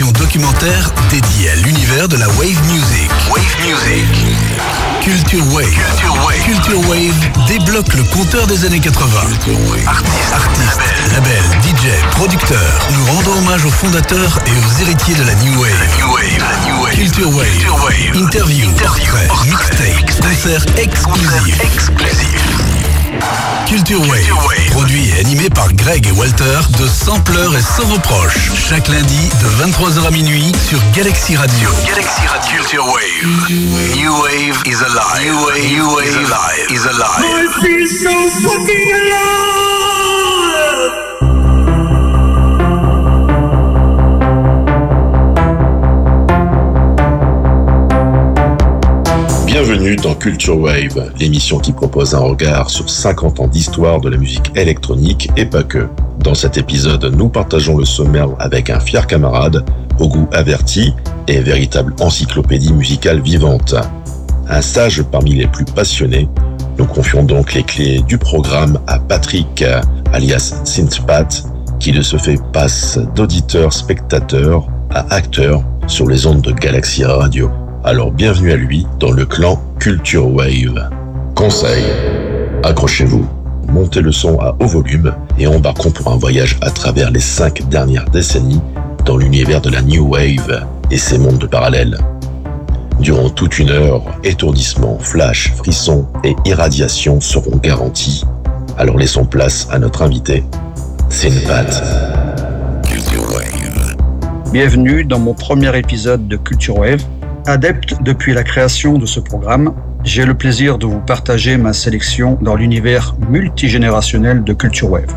émission documentaire dédiée à l'univers de la wave music. Wave music. Culture Wave. Culture Wave. Culture Wave débloque le compteur des années 80. Artistes, artistes, labels, DJ, producteurs. Nous rendons hommage aux fondateurs et aux héritiers de la New Wave. New Wave. Culture Wave. Interview, portrait, mixtape, concert exclusif. Culture Wave, produit et animé par Greg et Walter de Sampleur et sans reproche. Chaque lundi de 23h à minuit sur Galaxy Radio. Galaxy Radio. Culture Wave. New Wave is alive. New Wave, New wave is alive. Is alive. I feel so fucking alive. Bienvenue dans Culture Wave, l'émission qui propose un regard sur 50 ans d'histoire de la musique électronique et pas que. Dans cet épisode, nous partageons le sommaire avec un fier camarade, au goût averti et véritable encyclopédie musicale vivante. Un sage parmi les plus passionnés, nous confions donc les clés du programme à Patrick, alias Synthpat, qui de ce fait passe d'auditeur-spectateur à acteur sur les ondes de Galaxy Radio. Alors bienvenue à lui dans le clan Culture Wave. Conseil, accrochez-vous, montez le son à haut volume et embarquons pour un voyage à travers les cinq dernières décennies dans l'univers de la New Wave et ses mondes parallèles. Durant toute une heure, étourdissement, flash, frissons et irradiation seront garantis. Alors laissons place à notre invité, Sinbad. Culture Wave. Bienvenue dans mon premier épisode de Culture Wave. Adepte depuis la création de ce programme, j'ai le plaisir de vous partager ma sélection dans l'univers multigénérationnel de Culture Wave.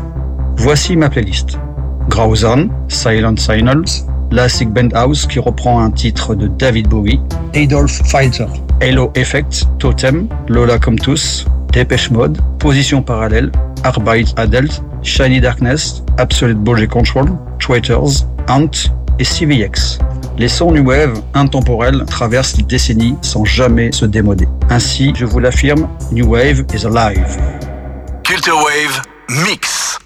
Voici ma playlist. Grauzan, Silent Signals, Classic Band House qui reprend un titre de David Bowie, Adolf Fighter, Halo Effect, Totem, Lola Comtus, Depeche Mode, Position Parallèle, Arbeit Adelt, Shiny Darkness, Absolute Budget Control, Traitors, Ant et CVX. Les sons New Wave intemporels traversent les décennies sans jamais se démoder. Ainsi, je vous l'affirme, New Wave is alive. Culture Wave Mix.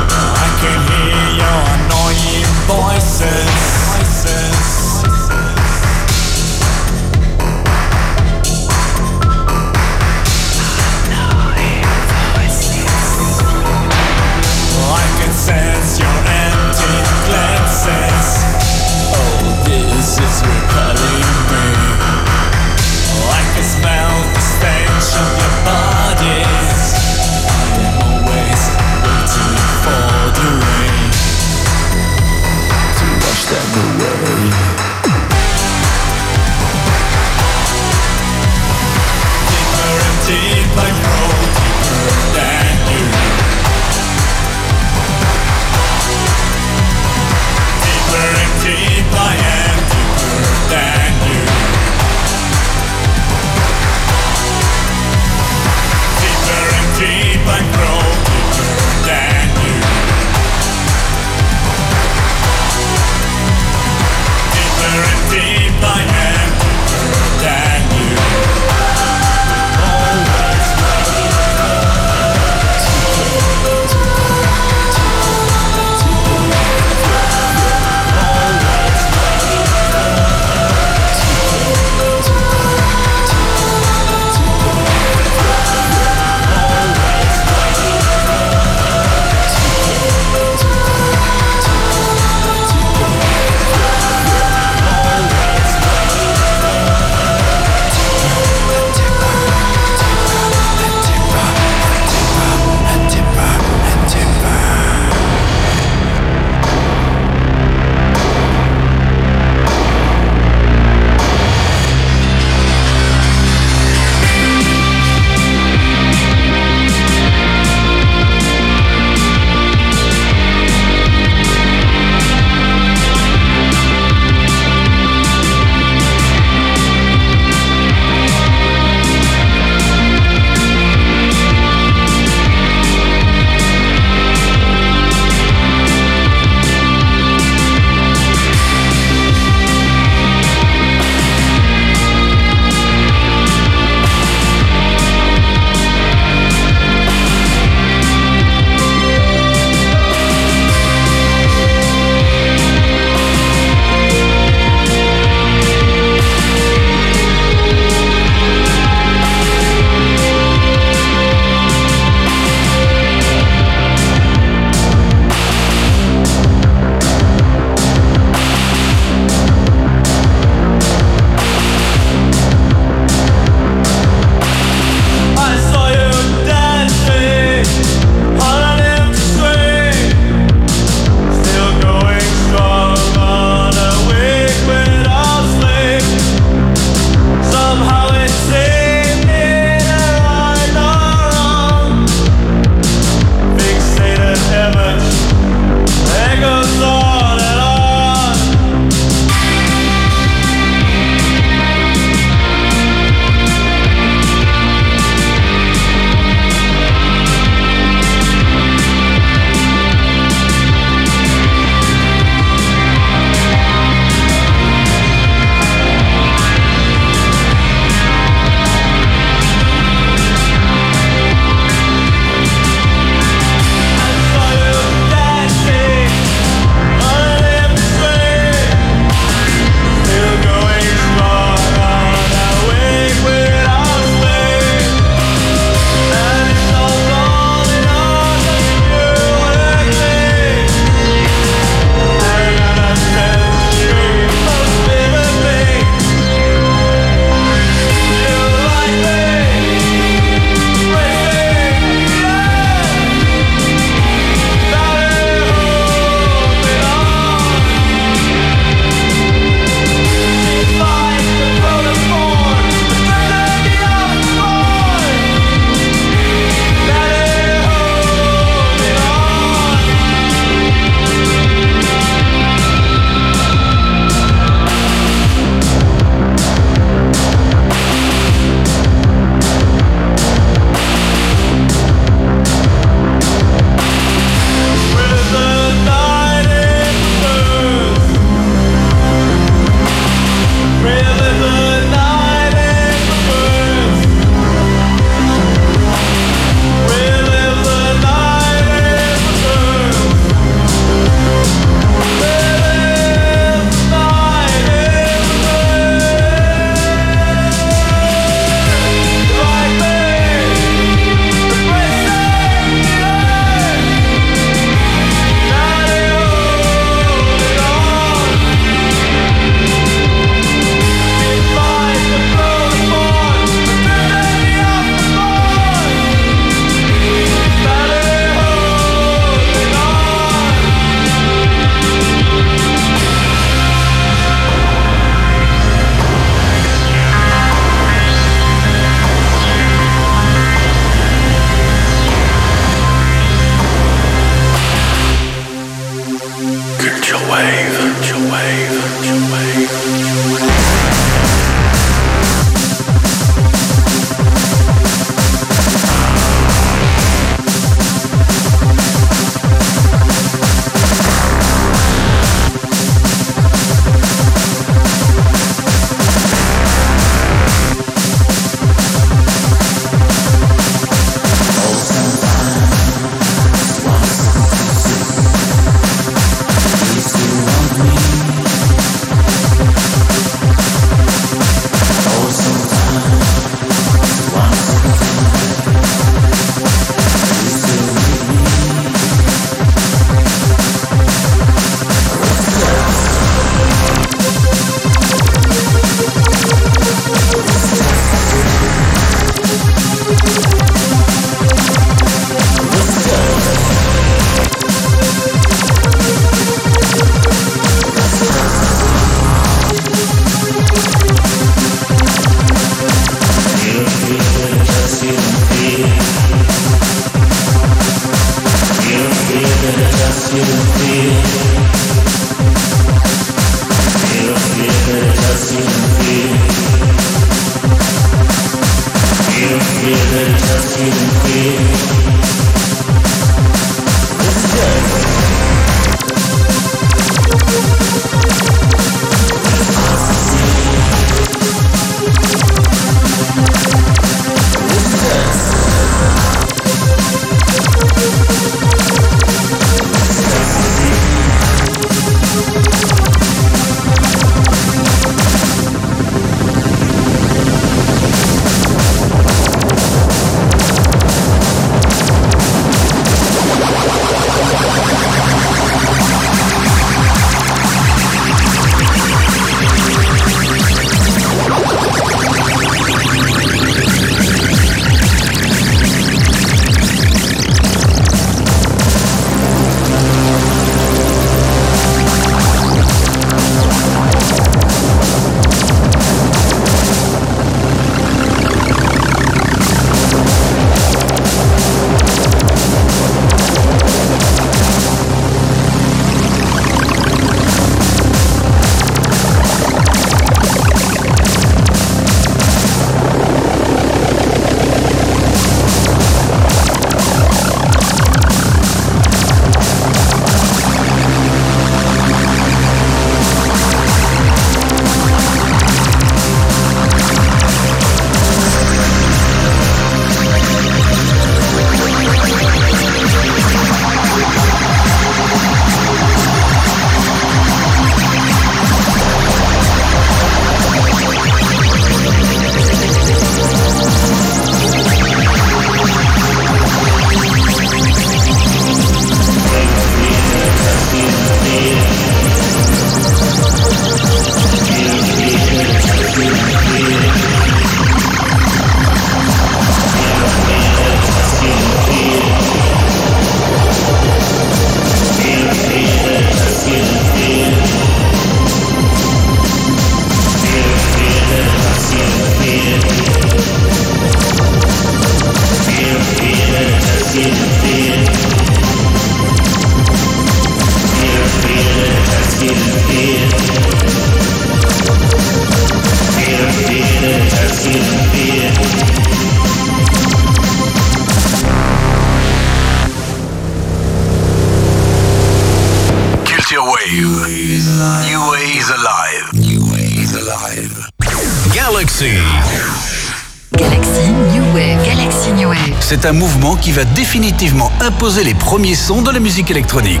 C'est un mouvement qui va définitivement imposer les premiers sons de la musique électronique.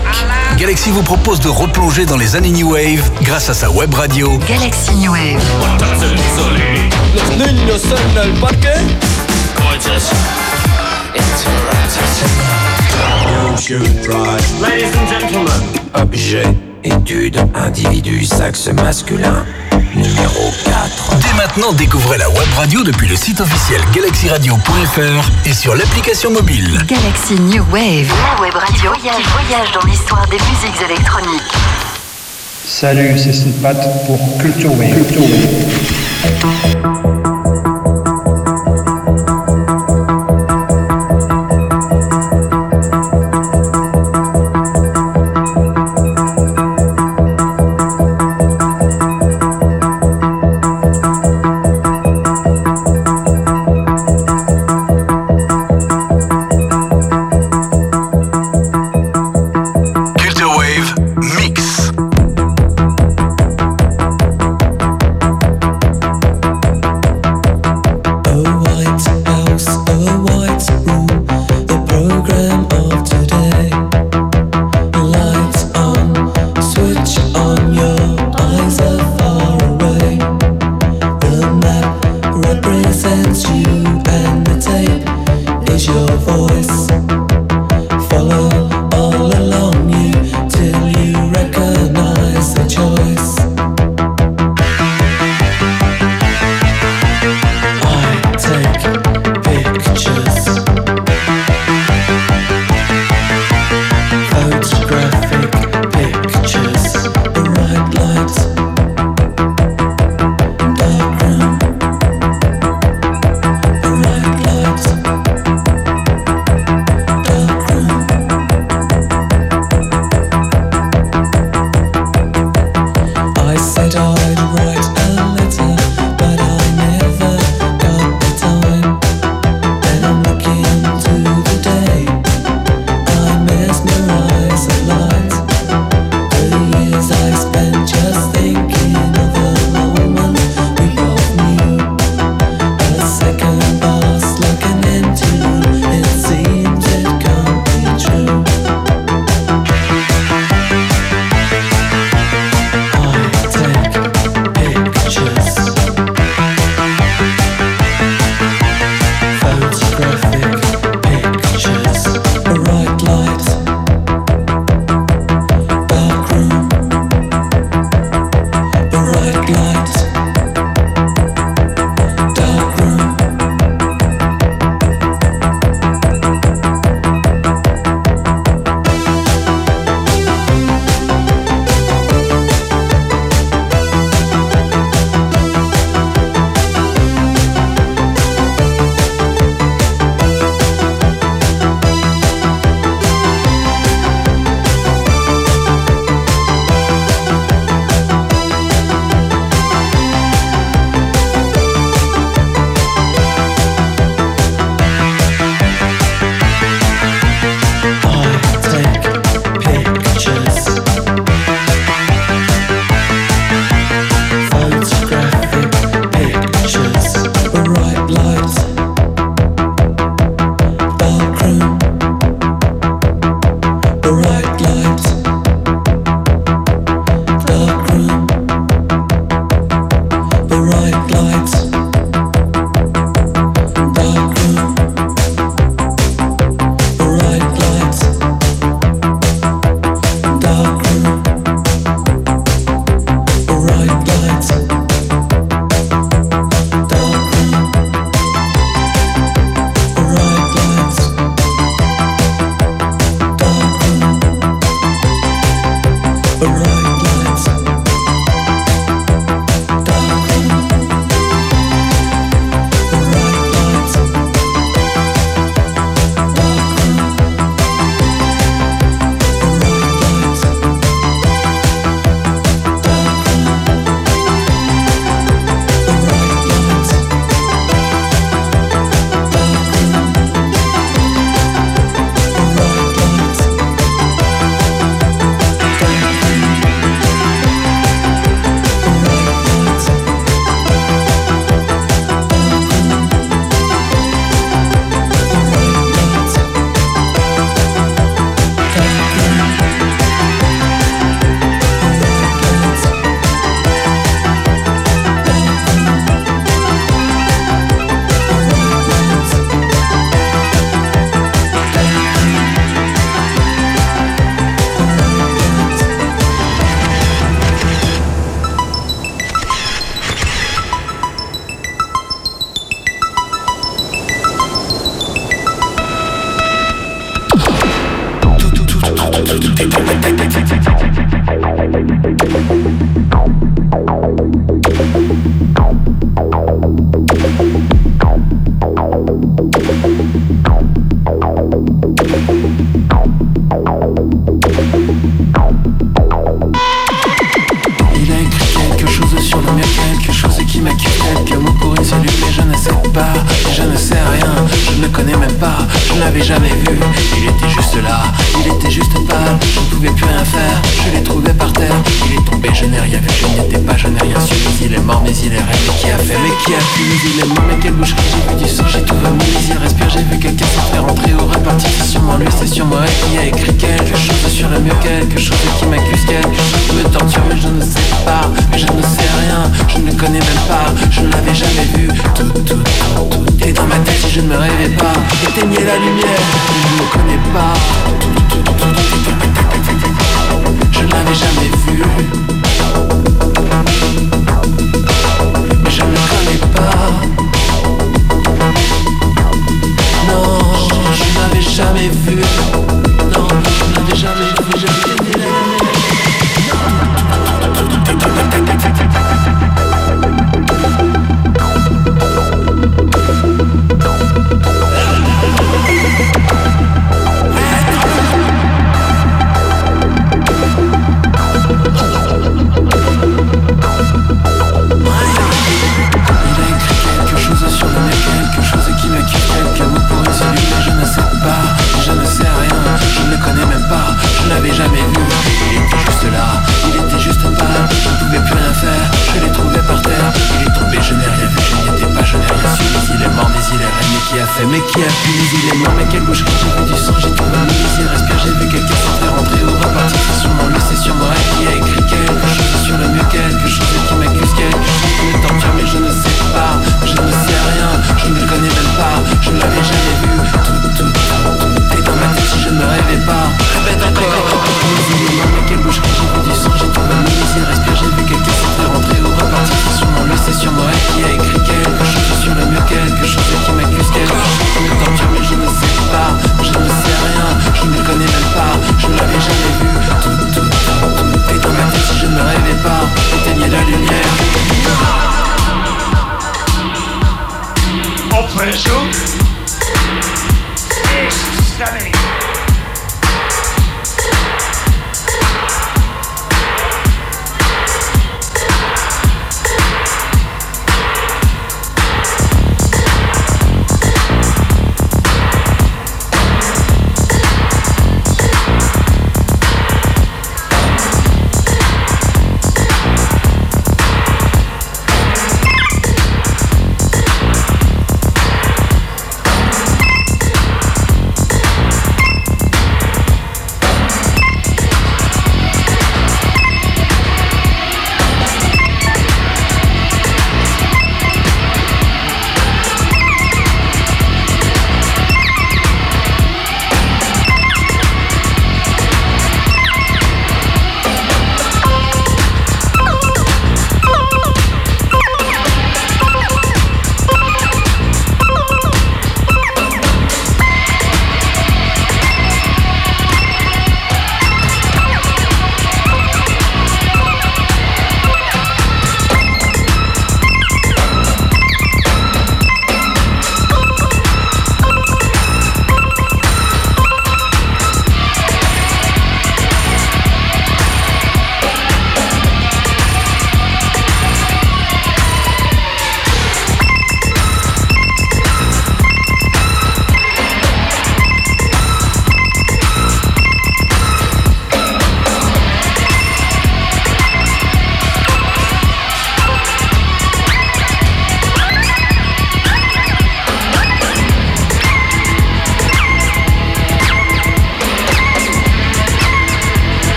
Galaxy vous propose de replonger dans les années New Wave grâce à sa web radio Galaxy New Wave. Ladies and gentlemen. Objet, étude, individu, sexe masculin. Numéro 4. Dès maintenant, découvrez la web radio depuis le site officiel galaxyradio.fr et sur l'application mobile. Galaxy New Wave, la web radio qui voyage dans l'histoire des musiques électroniques. Salut, c'est Synpat pour Culture Wave. Culture Wave.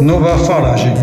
Nova Faragem.